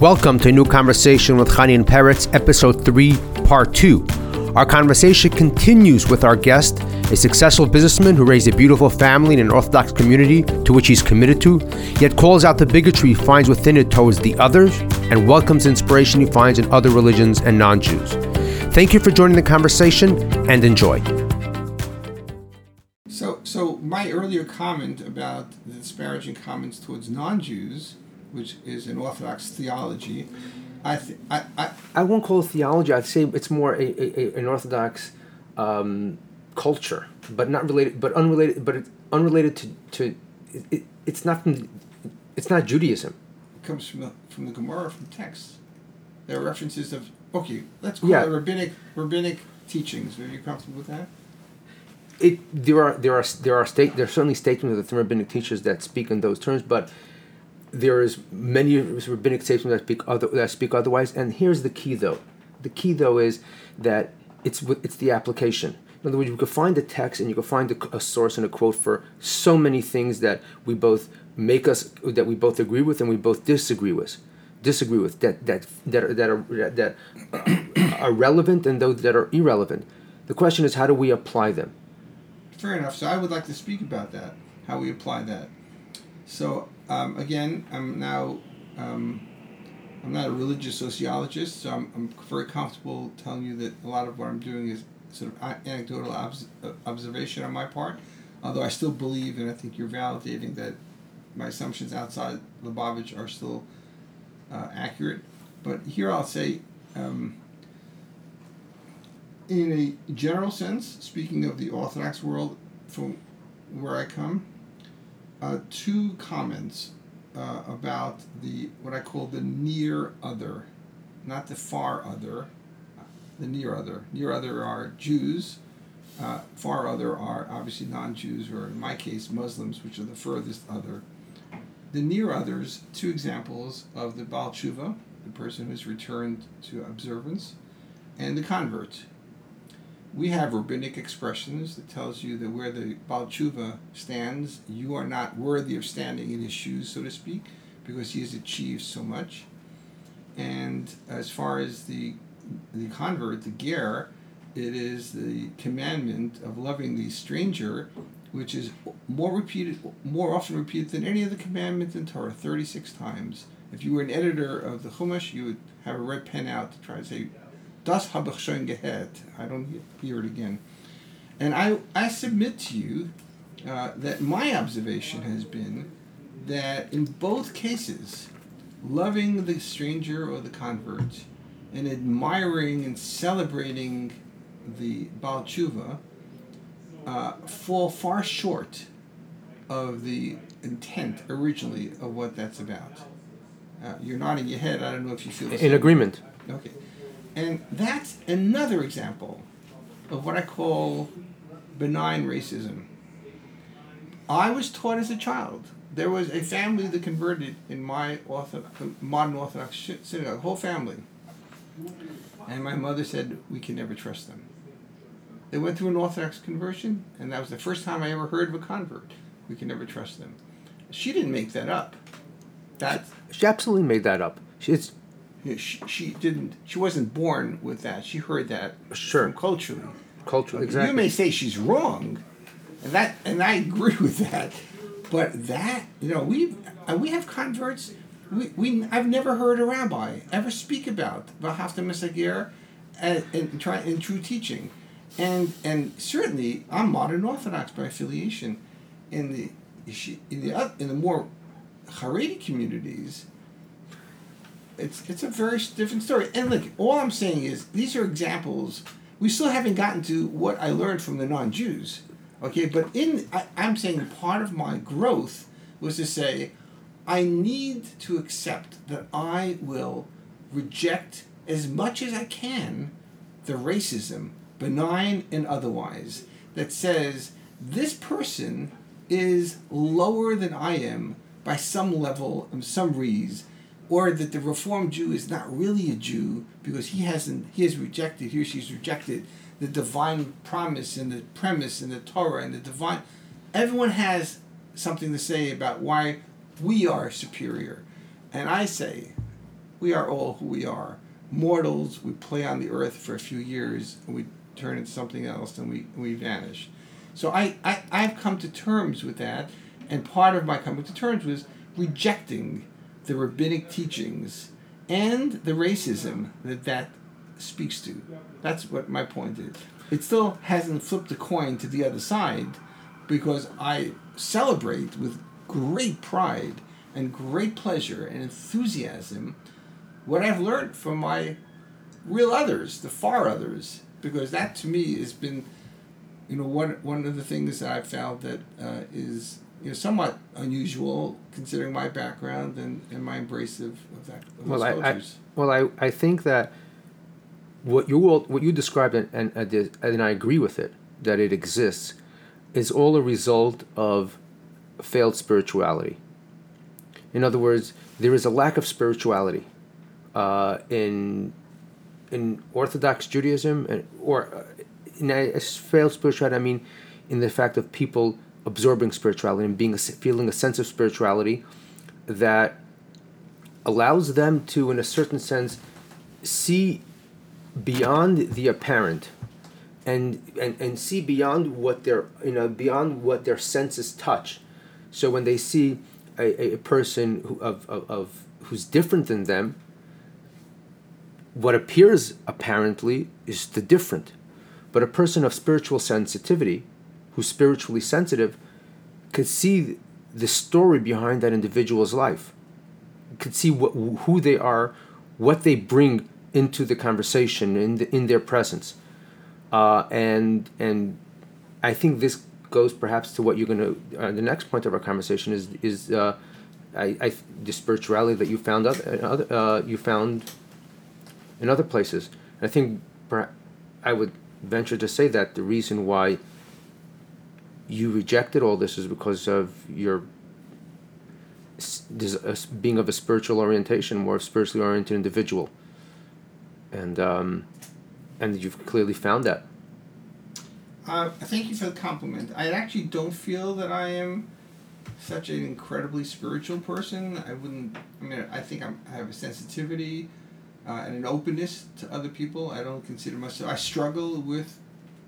Welcome to a new conversation with Chani and Peretz, episode 3, part 2. Our conversation continues with our guest, a successful businessman who raised a beautiful family in an Orthodox community to which he's committed to, yet calls out the bigotry he finds within it towards the others and welcomes inspiration he finds in other religions and non Jews. Thank you for joining the conversation and enjoy. So, so my earlier comment about the disparaging comments towards non-Jews, which is an Orthodox theology, I, th- I, I, I won't call it theology. I'd say it's more a, a, a an Orthodox um, culture, but not related, but unrelated, but it's unrelated to to. It, it, it's not from, it's not Judaism. It comes from the from the Gemara from texts. There are references of okay. Let's call Yeah. it rabbinic rabbinic teachings. Are you comfortable with that? It there are there are there are state there are certainly statements of the rabbinic teachers that speak in those terms, but there is many rabbinic statements that speak other that speak otherwise. And here's the key, though. The key, though, is that it's it's the application. In other words, you can find a text and you can find a, a source and a quote for so many things that we both make us that we both agree with and we both disagree with, disagree with that that that are, that are that are relevant and those that are irrelevant. The question is, how do we apply them? Fair enough. So I would like to speak about that, how we apply that. So um, again, I'm now um, I'm not a religious sociologist, so I'm, I'm very comfortable telling you that a lot of what I'm doing is sort of anecdotal obs- uh, observation on my part. Although I still believe, and I think you're validating that my assumptions outside Lubavitch are still uh, accurate. But here I'll say. Um, in a general sense, speaking of the Orthodox world from where I come, uh, two comments uh, about the what I call the near other, not the far other, the near other. Near other are Jews. Uh, far other are obviously non-Jews, or in my case, Muslims, which are the furthest other. The near others, two examples of the Baal Tshuva, the person who's returned to observance, and the convert, we have rabbinic expressions that tells you that where the Baal Tshuva stands, you are not worthy of standing in his shoes, so to speak, because he has achieved so much. And as far as the the convert, the ger, it is the commandment of loving the stranger, which is more repeated, more often repeated than any other commandment in Torah, thirty six times. If you were an editor of the Chumash, you would have a red pen out to try to say Das habe ich schon gehört. I don't hear it again. And I, I submit to you uh, that my observation has been that in both cases, loving the stranger or the convert and admiring and celebrating the Baal Tshuva uh, fall far short of the intent originally of what that's about. Uh, you're nodding your head. I don't know if you feel the In same. agreement. Okay. And that's another example of what I call benign racism. I was taught as a child. There was a family that converted in my ortho- modern Orthodox synagogue, whole family. And my mother said, we can never trust them. They went through an Orthodox conversion, and that was the first time I ever heard of a convert. We can never trust them. She didn't make that up. That She absolutely made that up. It's yeah, she, she didn't she wasn't born with that she heard that Sure. from culturally cultural. you may say she's wrong and that and i agree with that but that you know we uh, we have converts we, we i've never heard a rabbi ever speak about Vahafta Mesagir and, and try in true teaching and and certainly i'm modern orthodox by affiliation in the in the in the more Haredi communities it's it's a very different story. And look, all I'm saying is these are examples. We still haven't gotten to what I learned from the non-Jews, okay? But in I, I'm saying part of my growth was to say, I need to accept that I will reject as much as I can the racism, benign and otherwise, that says this person is lower than I am by some level some reason or that the reformed Jew is not really a Jew because he hasn't he has rejected he or she's rejected the divine promise and the premise and the Torah and the divine everyone has something to say about why we are superior. And I say, we are all who we are. Mortals, we play on the earth for a few years and we turn into something else and we, we vanish. So I, I, I've come to terms with that, and part of my coming to terms was rejecting the rabbinic teachings and the racism that that speaks to. That's what my point is. It still hasn't flipped a coin to the other side because I celebrate with great pride and great pleasure and enthusiasm what I've learned from my real others, the far others, because that to me has been, you know, one one of the things that I've found that uh, is you know somewhat unusual considering my background and, and my embrace of, of that. Of well, I, I well I, I think that what you all, what you described and and, and and I agree with it that it exists is all a result of failed spirituality. In other words, there is a lack of spirituality uh, in in Orthodox Judaism, and, or uh, in a failed spirituality. I mean, in the fact of people absorbing spirituality and being a, feeling a sense of spirituality that allows them to, in a certain sense, see beyond the apparent and, and, and see beyond what their you know beyond what their senses touch. So when they see a, a person who, of, of, of who's different than them, what appears apparently is the different. But a person of spiritual sensitivity, who's spiritually sensitive, could see the story behind that individual's life, could see what, who they are, what they bring into the conversation in the, in their presence, uh, and and I think this goes perhaps to what you're going to uh, the next point of our conversation is is uh, I, I the spirituality that you found other, other uh, you found in other places. I think I would venture to say that the reason why you rejected all this is because of your being of a spiritual orientation, more spiritually oriented individual, and um, and you've clearly found that. Uh, thank you for the compliment. I actually don't feel that I am such an incredibly spiritual person. I wouldn't. I mean, I think I'm, I have a sensitivity uh, and an openness to other people. I don't consider myself. I struggle with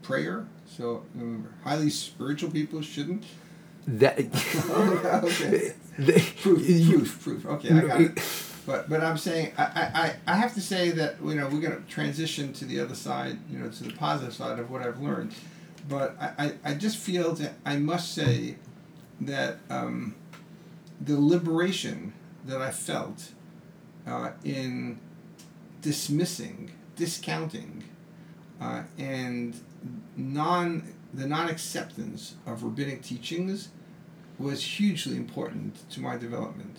prayer. So remember, highly spiritual people shouldn't. That okay. They- Proof, you- proof, proof. Okay, I got it. But but I'm saying I, I, I- I have to say that you know we're gonna transition to the other side, you know, to the positive side of what I've learned. But I, I, I just feel that I must say that um, the liberation that I felt uh, in dismissing, discounting, uh, and non the non acceptance of rabbinic teachings was hugely important to my development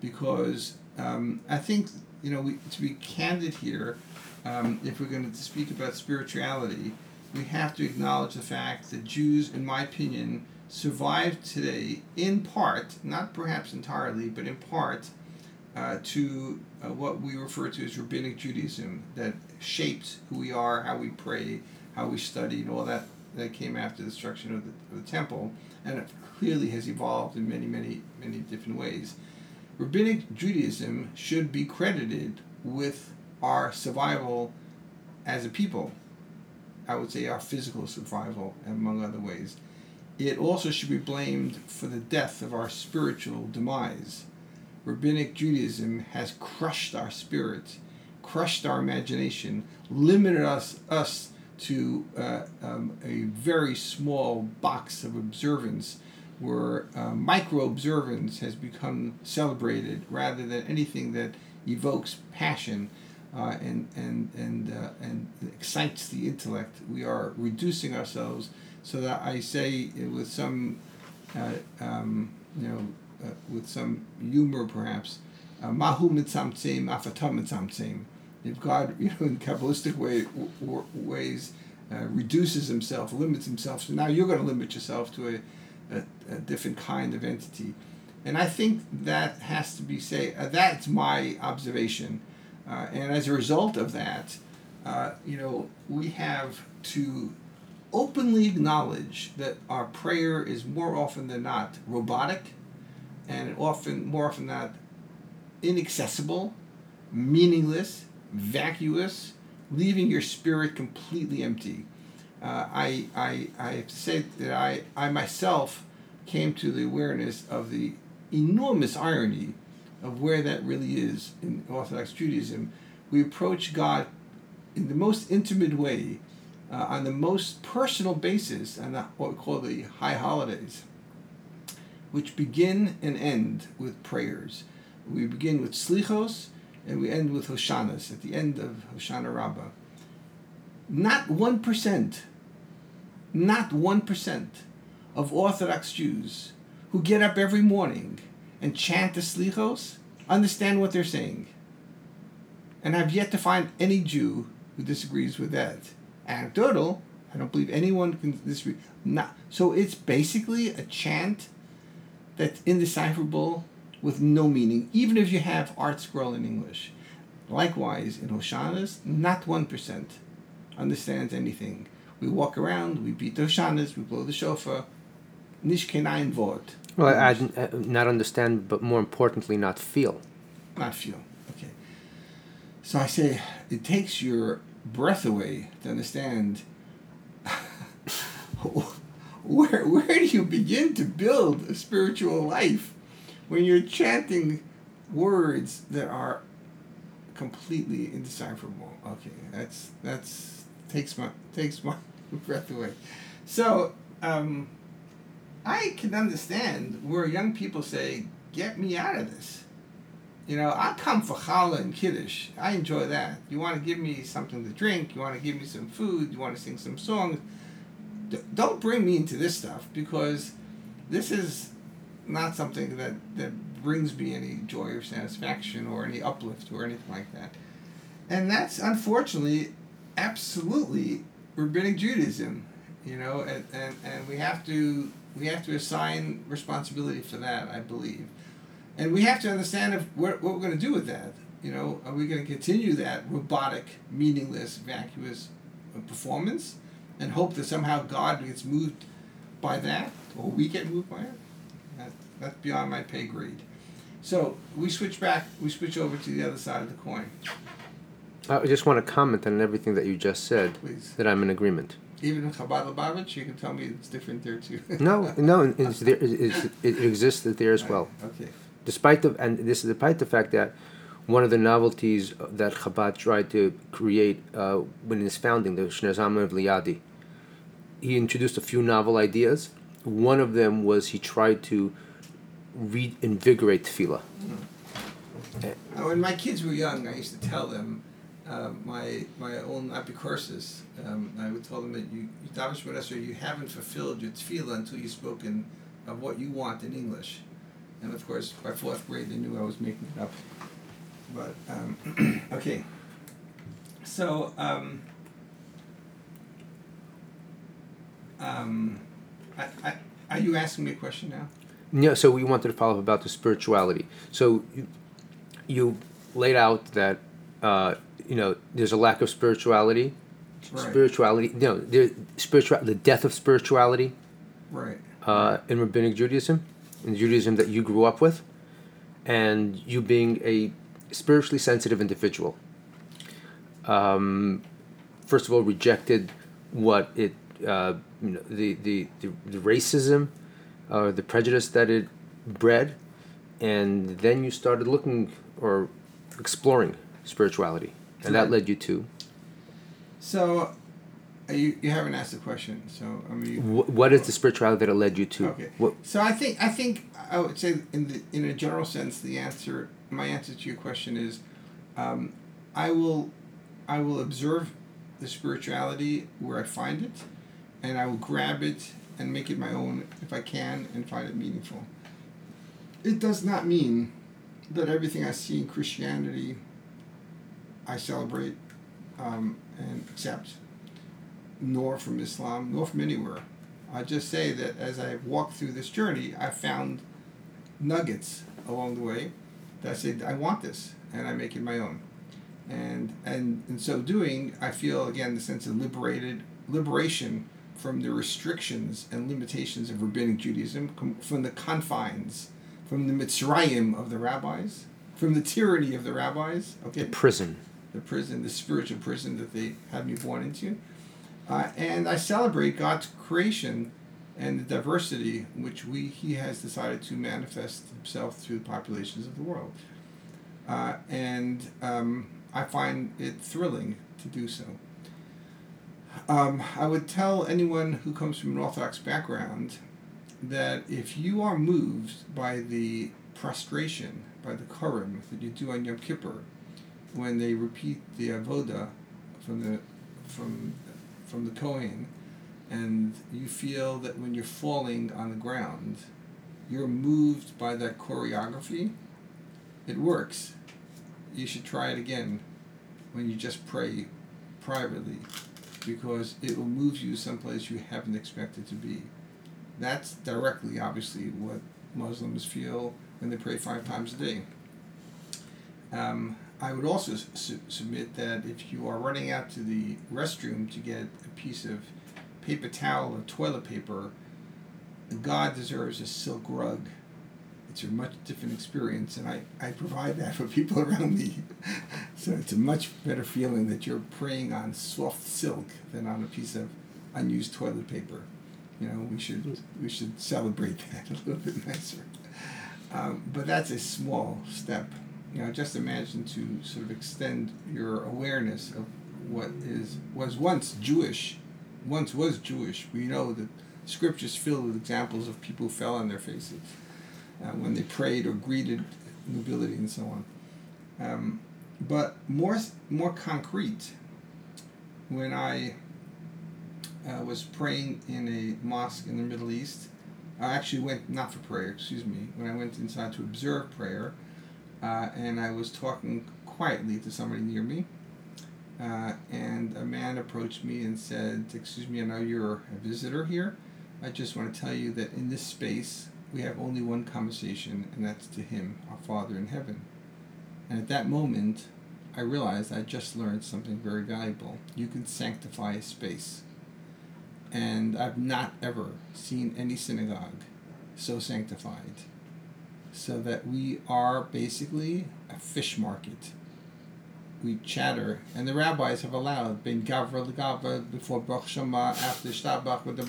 because um, I think you know we, to be candid here, um, if we're going to speak about spirituality, we have to acknowledge the fact that Jews, in my opinion, survive today in part, not perhaps entirely, but in part, uh, to uh, what we refer to as rabbinic Judaism that shaped who we are, how we pray, how we studied, all that that came after the destruction of the, of the temple, and it clearly has evolved in many, many, many different ways. Rabbinic Judaism should be credited with our survival as a people. I would say our physical survival, among other ways. It also should be blamed for the death of our spiritual demise. Rabbinic Judaism has crushed our spirit, crushed our imagination, limited us us to uh, um, a very small box of observance where uh, micro observance has become celebrated rather than anything that evokes passion uh, and and and uh, and excites the intellect. We are reducing ourselves so that I say with some uh, um, you know uh, with some humor perhaps mahu mitzamtzim afatam mitzamtzim. If God, you know, in Kabbalistic way, w- w- ways, uh, reduces himself, limits himself, so now you're going to limit yourself to a, a, a different kind of entity. And I think that has to be say uh, that's my observation. Uh, and as a result of that, uh, you know, we have to openly acknowledge that our prayer is more often than not robotic, and often more often than not inaccessible, meaningless, vacuous, leaving your spirit completely empty. Uh, I, I, I have to say that I, I myself came to the awareness of the enormous irony of where that really is in Orthodox Judaism. We approach God in the most intimate way, uh, on the most personal basis, on the, what we call the high holidays, which begin and end with prayers. We begin with slichos and we end with hoshanas at the end of Hoshana Rabbah. Not 1%, not 1% of Orthodox Jews who get up every morning and chant the slichos understand what they're saying. And I've yet to find any Jew who disagrees with that. Anecdotal, I don't believe anyone can disagree. Not, so it's basically a chant that's indecipherable with no meaning, even if you have ArtScroll in English. Likewise, in Hoshanas, not 1% understands anything. We walk around, we beat the Hoshanas, we blow the shofar. Nish kein Wort. Well, I, I not understand, but more importantly, not feel. Not feel. Okay. So I say it takes your breath away to understand where where do you begin to build a spiritual life when you're chanting words that are completely indecipherable. Okay, that's that's takes my takes my breath away. So um, I can understand where young people say, "Get me out of this." You know, I come for challah and kiddush. I enjoy that. You want to give me something to drink. You want to give me some food. You want to sing some songs. D- don't bring me into this stuff because this is not something that that brings me any joy or satisfaction or any uplift or anything like that. And that's unfortunately absolutely rabbinic Judaism, you know, and, and, and we have to we have to assign responsibility for that, I believe. And we have to understand if what, what we're going to do with that. You know, are we going to continue that robotic, meaningless, vacuous uh, performance and hope that somehow God gets moved by that or we get moved by it? That, that's beyond my pay grade. So we switch back, we switch over to the other side of the coin. I just want to comment on everything that you just said. Please. That I'm in agreement. Even in Chabad Lubavitch, you can tell me it's different there too. no, no, it's there, it's, it exists there as well. Okay. Despite the and this is despite the fact that one of the novelties that Chabad tried to create uh, when its founding, the Shneur Zalman of Liadi, he introduced a few novel ideas. One of them was he tried to reinvigorate tefillah. Mm. when my kids were young, I used to tell them uh, my my own apicursus. Um, I would tell them that you you you haven't fulfilled your tefillah until you've spoken of what you want in English. And of course, by fourth grade, they knew I was making it up. But um, okay, so. Um, um, I, I, are you asking me a question now? Yeah, so we wanted to follow up about the spirituality. So you, you laid out that uh, you know there's a lack of spirituality. Right. Spirituality, you know, the spiritual, the death of spirituality. Right. Uh, in rabbinic Judaism, in Judaism that you grew up with, and you being a spiritually sensitive individual. Um, first of all, rejected what it uh, you know the, the, the, the racism uh, the prejudice that it bred, and then you started looking or exploring spirituality, and that led you to. So, uh, you, you haven't asked the question. So I mean, what, what is the spirituality that it led you to? Okay. What, so I think I think I would say in the in a general sense the answer my answer to your question is, um, I will, I will observe the spirituality where I find it, and I will grab it and make it my own if I can and find it meaningful. It does not mean that everything I see in Christianity I celebrate um, and accept, nor from Islam, nor from anywhere. I just say that as I walked through this journey, I found nuggets along the way that I said, I want this, and I make it my own. And, and in so doing, I feel again the sense of liberated liberation from the restrictions and limitations of rabbinic Judaism, from the confines, from the mitzrayim of the rabbis, from the tyranny of the rabbis. Okay, The prison. the prison, the spiritual prison that they had me born into. Uh, and I celebrate God's creation and the diversity which we He has decided to manifest Himself through the populations of the world. Uh, and um, I find it thrilling to do so. Um, I would tell anyone who comes from an Orthodox background that if you are moved by the prostration, by the Korim that you do on Yom Kippur, when they repeat the avoda from the from from the Kohen, and you feel that when you're falling on the ground, you're moved by that choreography. It works. You should try it again when you just pray privately, because it will move you someplace you haven't expected to be. That's directly, obviously, what Muslims feel when they pray five times a day. Um, I would also su- submit that if you are running out to the restroom to get a piece of paper towel or toilet paper, God deserves a silk rug. It's a much different experience, and I, I provide that for people around me. So it's a much better feeling that you're praying on soft silk than on a piece of unused toilet paper. You know, we should we should celebrate that a little bit nicer. Um, but that's a small step. You know, just imagine to sort of extend your awareness of what is was once Jewish, once was Jewish. We know that scriptures filled with examples of people who fell on their faces uh, when they prayed or greeted nobility and so on. Um, but more more concrete, when I uh, was praying in a mosque in the Middle East, I actually went not for prayer, excuse me. When I went inside to observe prayer, uh, and I was talking quietly to somebody near me, uh, and a man approached me and said, "Excuse me, I know you're a visitor here. I just want to tell you that in this space we have only one conversation, and that's to Him, our Father in heaven." And at that moment, I realized I just learned something very valuable. You can sanctify a space. And I've not ever seen any synagogue so sanctified. So that we are basically a fish market. We chatter, and the rabbis have allowed Ben Gavra Gavra before Baruch Shema, after Shtabach, with the.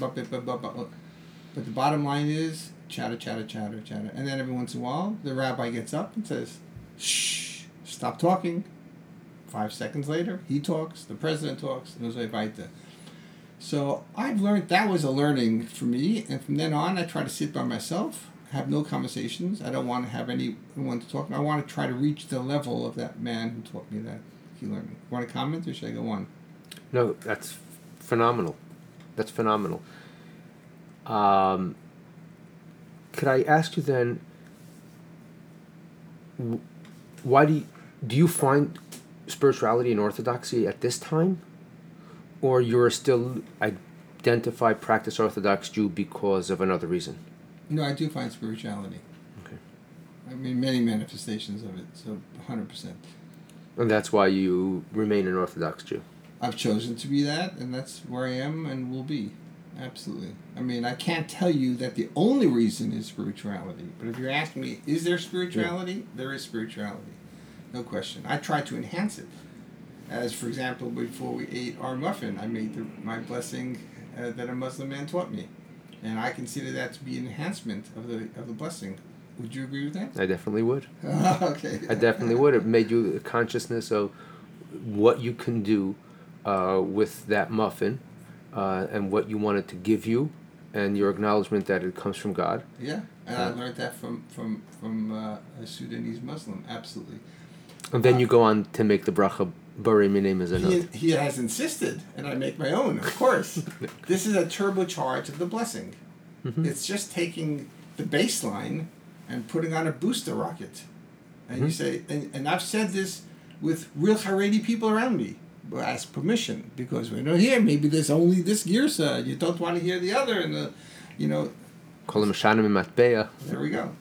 But the bottom line is chatter, chatter, chatter, chatter. And then every once in a while, the rabbi gets up and says, shh, stop talking. Five seconds later, he talks, the president talks, and goes weiter. So I've learned that was a learning for me, and from then on, I try to sit by myself, have no conversations. I don't want to have anyone to talk. I want to try to reach the level of that man who taught me that he learned. Want to comment, or should I go on? No, that's phenomenal. That's phenomenal. Um, could I ask you then? Why do you, do you find spirituality and orthodoxy at this time, or you're still identified practice Orthodox Jew because of another reason? No, I do find spirituality. Okay. I mean, many manifestations of it. So, hundred percent. And that's why you remain an Orthodox Jew. I've chosen to be that, and that's where I am and will be. Absolutely. I mean, I can't tell you that the only reason is spirituality, but if you're asking me, is there spirituality? There is spirituality. No question. I try to enhance it. As, for example, before we ate our muffin, I made the, my blessing uh, that a Muslim man taught me. And I consider that to be an enhancement of the, of the blessing. Would you agree with that? I definitely would. okay. I definitely would. It made you a consciousness of what you can do uh, with that muffin uh, and what you want it to give you and your acknowledgement that it comes from God. Yeah, and I learned that from from from uh, a Sudanese Muslim. Absolutely. And then you go on to make the bracha Bari Minim as He, he has insisted, and I make my own, of course. this is a turbocharge of the blessing. Mm-hmm. It's just taking the baseline and putting on a booster rocket. And you say, and, and I've said this with real Haredi people around me, but ask permission because we know here maybe there's only this girsa. You don't want to hear the other, and the, you know, Kolam Shanim Matbeya. there we go.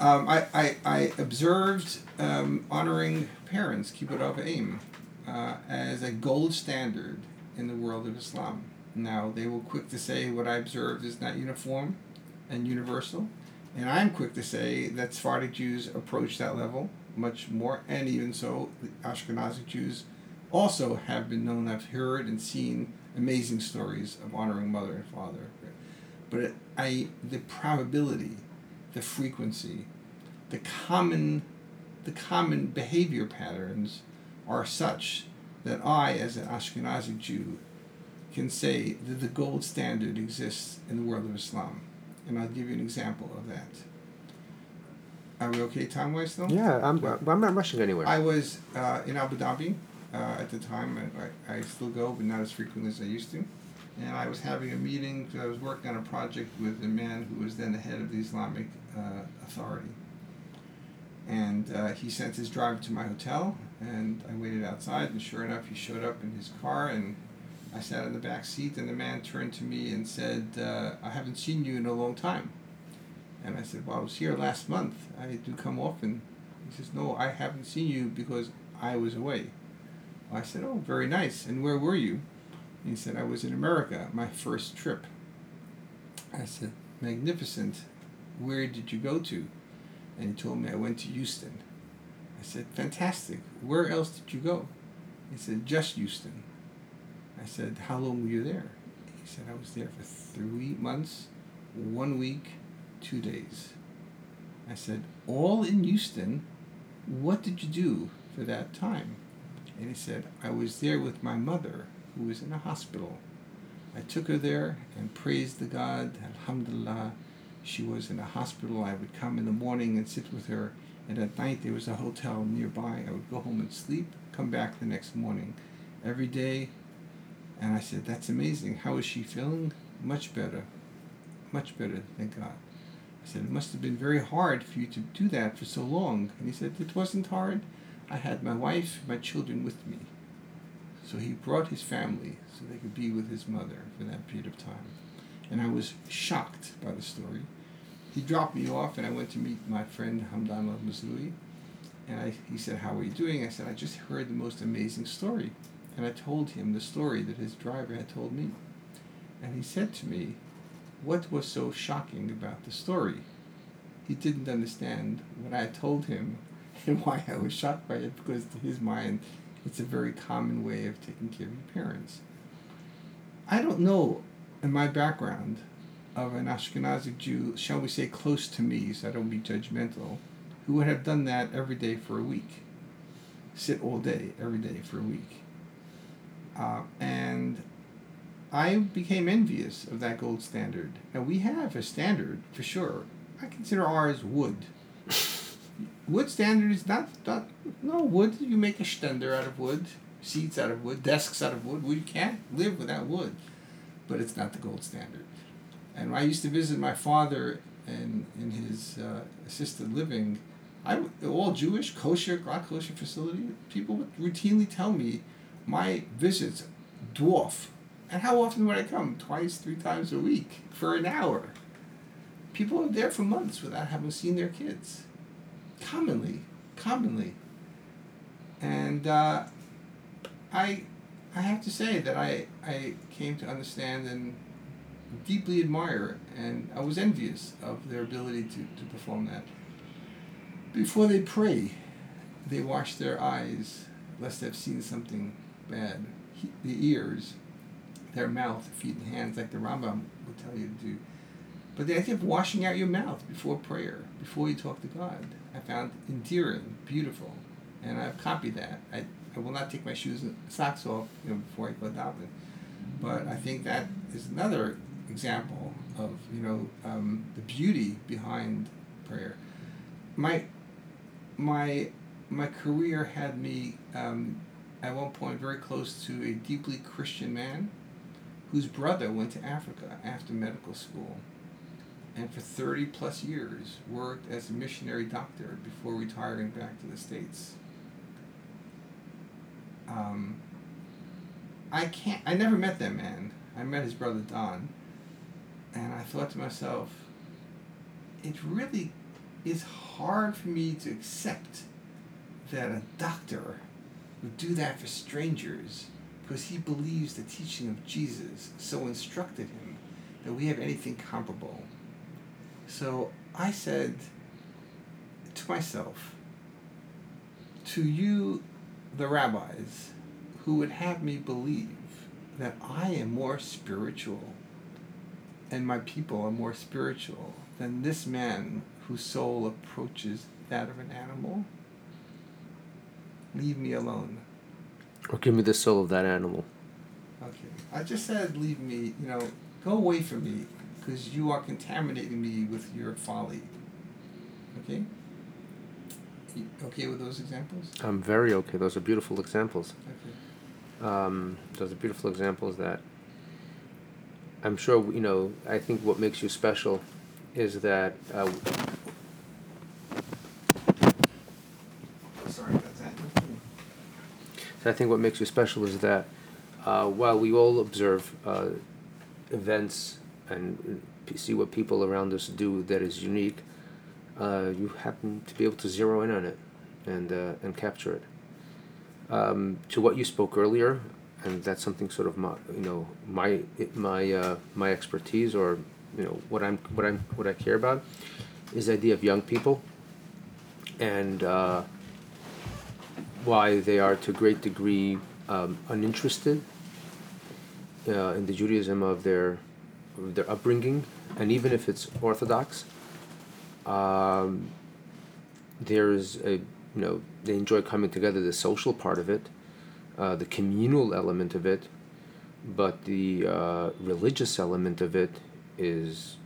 Um, I, I, I observed um, honoring parents, kibbud av aim, uh, as a gold standard in the world of Islam. Now, they were quick to say what I observed is not uniform and universal, And I'm quick to say that Sephardic Jews approach that level much more, and even so, the Ashkenazi Jews also have been known, I've heard and seen amazing stories of honoring mother and father. But I, the probability, the frequency, the common, the common behavior patterns are such that I, as an Ashkenazi Jew, can say that the gold standard exists in the world of Islam. And I'll give you an example of that. Are we okay time wise though? Yeah, I'm, I'm not rushing anywhere. I was uh, in Abu Dhabi uh, at the time. I, I still go, but not as frequently as I used to. And I was having a meeting. I was working on a project with a man who was then the head of the Islamic uh, Authority. And uh, he sent his driver to my hotel, and I waited outside. And sure enough, he showed up in his car, and I sat in the back seat. And the man turned to me and said, uh, "I haven't seen you in a long time." And I said, "Well, I was here last month. I do come often." He says, "No, I haven't seen you because I was away." I said, Oh, very nice. And where were you? He said, I was in America, my first trip. I said, Magnificent. Where did you go to? And he told me I went to Houston. I said, Fantastic. Where else did you go? He said, Just Houston. I said, How long were you there? He said, I was there for three months, one week, two days. I said, All in Houston? What did you do for that time? And he said, I was there with my mother, who was in a hospital. I took her there and praised the God, Alhamdulillah. She was in a hospital. I would come in the morning and sit with her, and at night there was a hotel nearby. I would go home and sleep, come back the next morning, every day. And I said, That's amazing. How is she feeling? Much better. Much better, thank God. I said, It must have been very hard for you to do that for so long. And he said, It wasn't hard. I had my wife, my children with me. So he brought his family so they could be with his mother for that period of time. And I was shocked by the story. He dropped me off, and I went to meet my friend Hamdan al. And I, he said, How are you doing? I said, I just heard the most amazing story. And I told him the story that his driver had told me. And he said to me, What was so shocking about the story? He didn't understand what I told him and why I was shocked by it because to his mind, it's a very common way of taking care of your parents. I don't know in my background of an Ashkenazi Jew, shall we say close to me, so I don't be judgmental, who would have done that every day for a week. Sit all day, every day for a week. Uh, and I became envious of that gold standard. Now, we have a standard for sure. I consider ours wood wood standard is not, not no wood. You make a stender out of wood, seats out of wood, desks out of wood. We can't live without wood, but it's not the gold standard. And I used to visit my father in in his uh, assisted living. I all Jewish, kosher, not kosher facility. People would routinely tell me my visits dwarf. And how often would I come? Twice, three times a week for an hour. People are there for months without having seen their kids commonly, commonly. And uh, I, I have to say that I, I came to understand and deeply admire, and I was envious of their ability to, to perform that. Before they pray, they wash their eyes, lest they've seen something bad. He, the ears, their mouth, feet, and hands, like the Rambam would tell you to do. But the idea of washing out your mouth before prayer, before you talk to God, I found endearing, beautiful, and I've copied that. I, I will not take my shoes and socks off you know, before I go daven, but I think that is another example of you know um, the beauty behind prayer. My my my career had me um, at one point very close to a deeply Christian man whose brother went to Africa after medical school and for 30 plus years worked as a missionary doctor before retiring back to the States. Um, I can't, I never met that man. I met his brother Don, and I thought to myself, it really is hard for me to accept that a doctor would do that for strangers because he believes the teaching of Jesus so instructed him that we have anything comparable. So I said to myself, to you, the rabbis, who would have me believe that I am more spiritual and my people are more spiritual than this man whose soul approaches that of an animal, leave me alone. Or give me the soul of that animal. Okay. I just said, leave me, you know, go away from me because you are contaminating me with your folly. Okay? Okay with those examples? I'm very okay. Those are beautiful examples. Okay. Um, those are beautiful examples that I'm sure, you know, I think what makes you special is that uh, Sorry about that. So I think what makes you special is that uh, while we all observe uh, events and p- see what people around us do that is unique, uh, you happen to be able to zero in on it and uh, and capture it. Um, to what you spoke earlier, and that's something sort of my you know my my uh, my expertise or you know what I'm what I'm what I care about is the idea of young people and uh, why they are to a great degree um, uninterested uh, in the Judaism of their of their upbringing, and even if it's Orthodox, um, there's a you know they enjoy coming together, the social part of it, uh, the communal element of it, but the uh, religious element of it is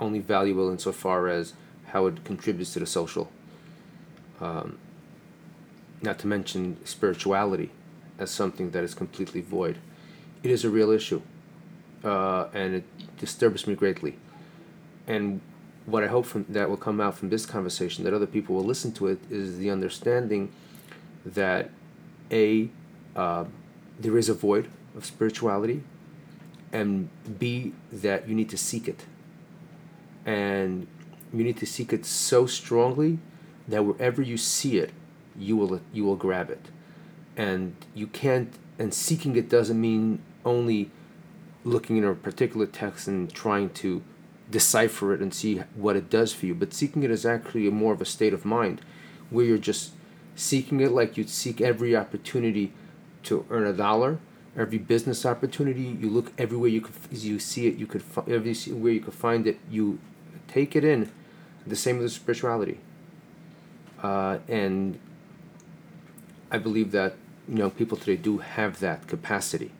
only valuable insofar as how it contributes to the social. Um, not to mention spirituality as something that is completely void. It is a real issue, uh, and it disturbs me greatly. And what I hope from that will come out from this conversation, that other people will listen to it, is the understanding that a uh, there is a void of spirituality, and b that you need to seek it, and you need to seek it so strongly that wherever you see it, you will you will grab it. And you can't and seeking it doesn't mean only looking in a particular text and trying to decipher it and see what it does for you. But seeking it is actually more of a state of mind where you're just seeking it like you'd seek every opportunity to earn a dollar. Every business opportunity you look everywhere you could you see it you could everywhere you could find it you take it in. The same with spirituality. Uh, and I believe that you know people today do have that capacity.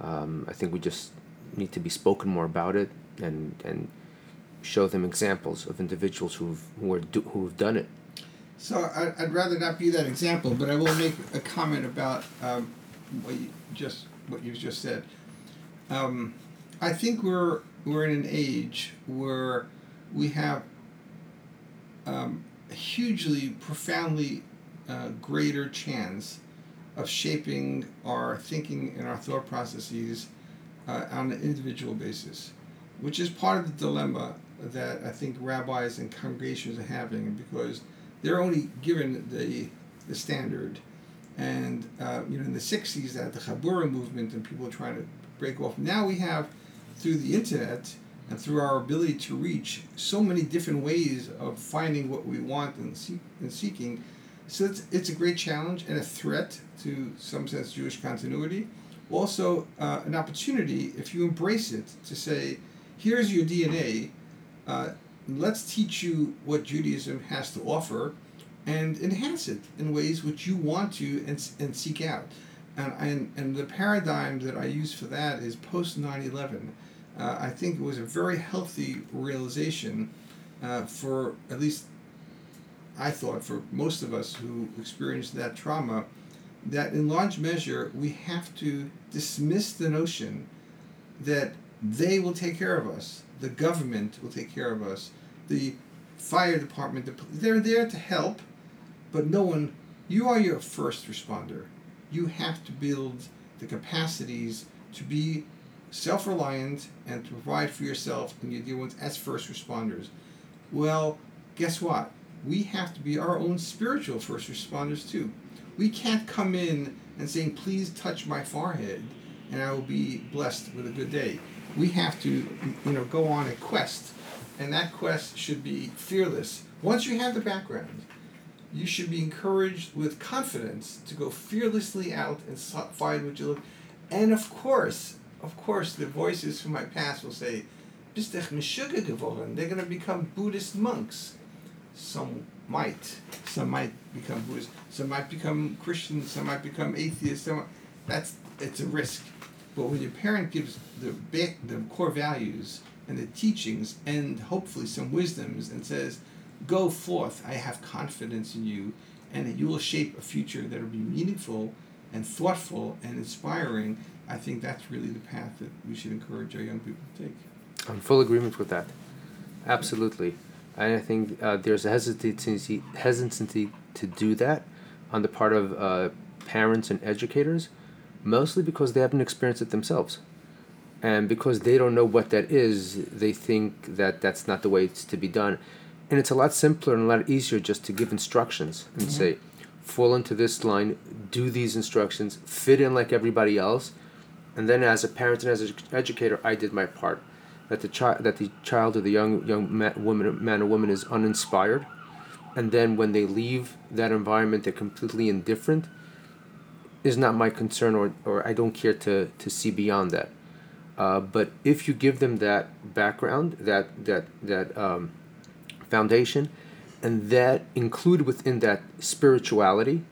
Um, I think we just need to be spoken more about it and and show them examples of individuals who've who are do, who've done it. So I, I'd rather not be that example, but I will make a comment about um, what you just what you just said. Um, I think we're we're in an age where we have um, a hugely, profoundly uh, greater chance of shaping our thinking and our thought processes uh, on an individual basis, which is part of the dilemma that I think rabbis and congregations are having because they're only given the, the standard. And uh, you know, in the '60s, that the Havurah movement and people trying to break off. Now we have, through the internet and through our ability to reach, so many different ways of finding what we want and, seek, and seeking so it's, it's a great challenge and a threat to some sense Jewish continuity. Also, uh, an opportunity, if you embrace it, to say, here's your DNA, uh, let's teach you what Judaism has to offer and enhance it in ways which you want to and, and seek out. And, and, and the paradigm that I use for that is post 9 11. Uh, I think it was a very healthy realization uh, for at least I thought, for most of us who experienced that trauma, that in large measure we have to dismiss the notion that they will take care of us, the government will take care of us, the fire department, the, they're there to help, but no one, you are your first responder. You have to build the capacities to be self reliant and to provide for yourself and your dear ones as first responders. Well, guess what? we have to be our own spiritual first responders too. We can't come in and saying, please touch my forehead and I will be blessed with a good day. We have to, you know, go on a quest and that quest should be fearless. Once you have the background, you should be encouraged with confidence to go fearlessly out and find what you look. And of course, of course, the voices from my past will say? They're going to become Buddhist monks. Some might. Some might become Buddhist. Some might become Christian. Some might become atheists. Some, that's it's a risk. But when your parent gives the ba- the core values and the teachings and hopefully some wisdoms and says, "Go forth. I have confidence in you, and that you will shape a future that will be meaningful and thoughtful and inspiring." I think that's really the path that we should encourage our young people to take. I'm full agreement with that. Absolutely. And I think uh, there's a hesitancy, hesitancy to do that on the part of uh, parents and educators, mostly because they haven't experienced it themselves. And because they don't know what that is, they think that that's not the way it's to be done. And it's a lot simpler and a lot easier just to give instructions and say, fall into this line, do these instructions, fit in like everybody else. And then as a parent and as an educator, I did my part that the child that the child or the young young man, woman man or woman is uninspired and then when they leave that environment they're completely indifferent is not my concern or, or I don't care to, to see beyond that. Uh, but if you give them that background that that that um, foundation and that include within that spirituality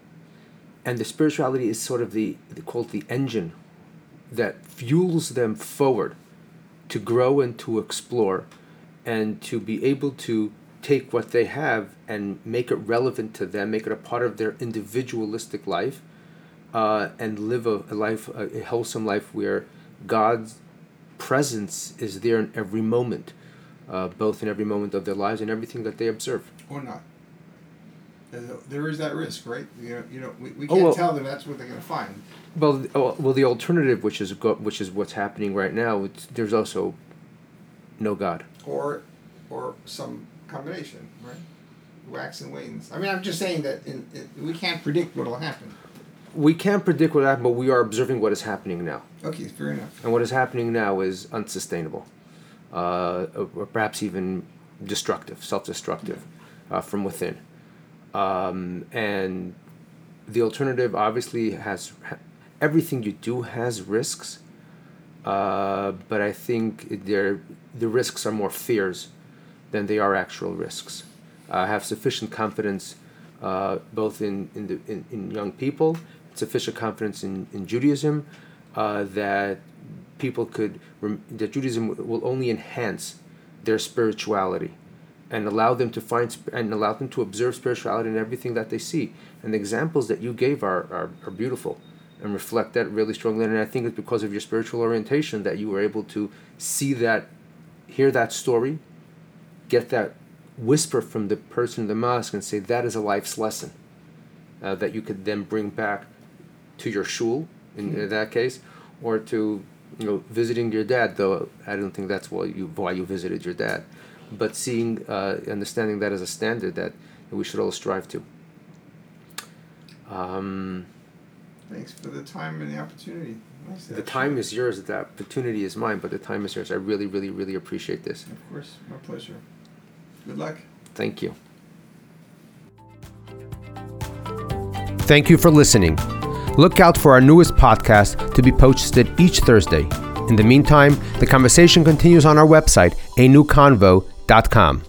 and the spirituality is sort of the called the engine that fuels them forward to grow and to explore and to be able to take what they have and make it relevant to them, make it a part of their individualistic life, uh, and live a, a life, a, a wholesome life where God's presence is there in every moment, uh, both in every moment of their lives and everything that they observe. Or not. There's- that risk, right? You know, you know we, we Oh, can't well- tell them that's what they're going to find. Well, oh, well, the alternative, which is go- which is what's happening right now, it's, there's also no God. or or some combination, right? Wax and wanes. I mean, I'm just saying that in, in, we can't predict what will happen. We can't predict what happened, but we are observing what is happening now. Okay, fair enough. And what is happening now is unsustainable, uh, or perhaps even destructive, self destructive uh, from within. Um, and the alternative obviously has ha- everything you do has risks, uh, but I think there, the risks are more fears than they are actual risks. I have sufficient confidence uh, both in, in, the, in, in young people, sufficient confidence in, in Judaism uh, that people could, rem- that Judaism will only enhance their spirituality and allow them to find sp- and allow them to observe spirituality in everything that they see. And the examples that you gave are, are, are beautiful and reflect that really strongly. And I think it's because of your spiritual orientation that you were able to see that, hear that story, get that whisper from the person in the mosque and say that is a life's lesson uh, that you could then bring back to your shul in, in that case or to you know visiting your dad though i don't think that's why you why you visited your dad but seeing uh, understanding that as a standard that, that we should all strive to um, Thanks for the time and the opportunity. Nice the time you. is yours the opportunity is mine but the time is yours i really really really appreciate this Of course, my pleasure. Good luck. Thank you. Thank you for listening. Look out for our newest podcast to be posted each Thursday. In the meantime, the conversation continues on our website, anewconvo.com.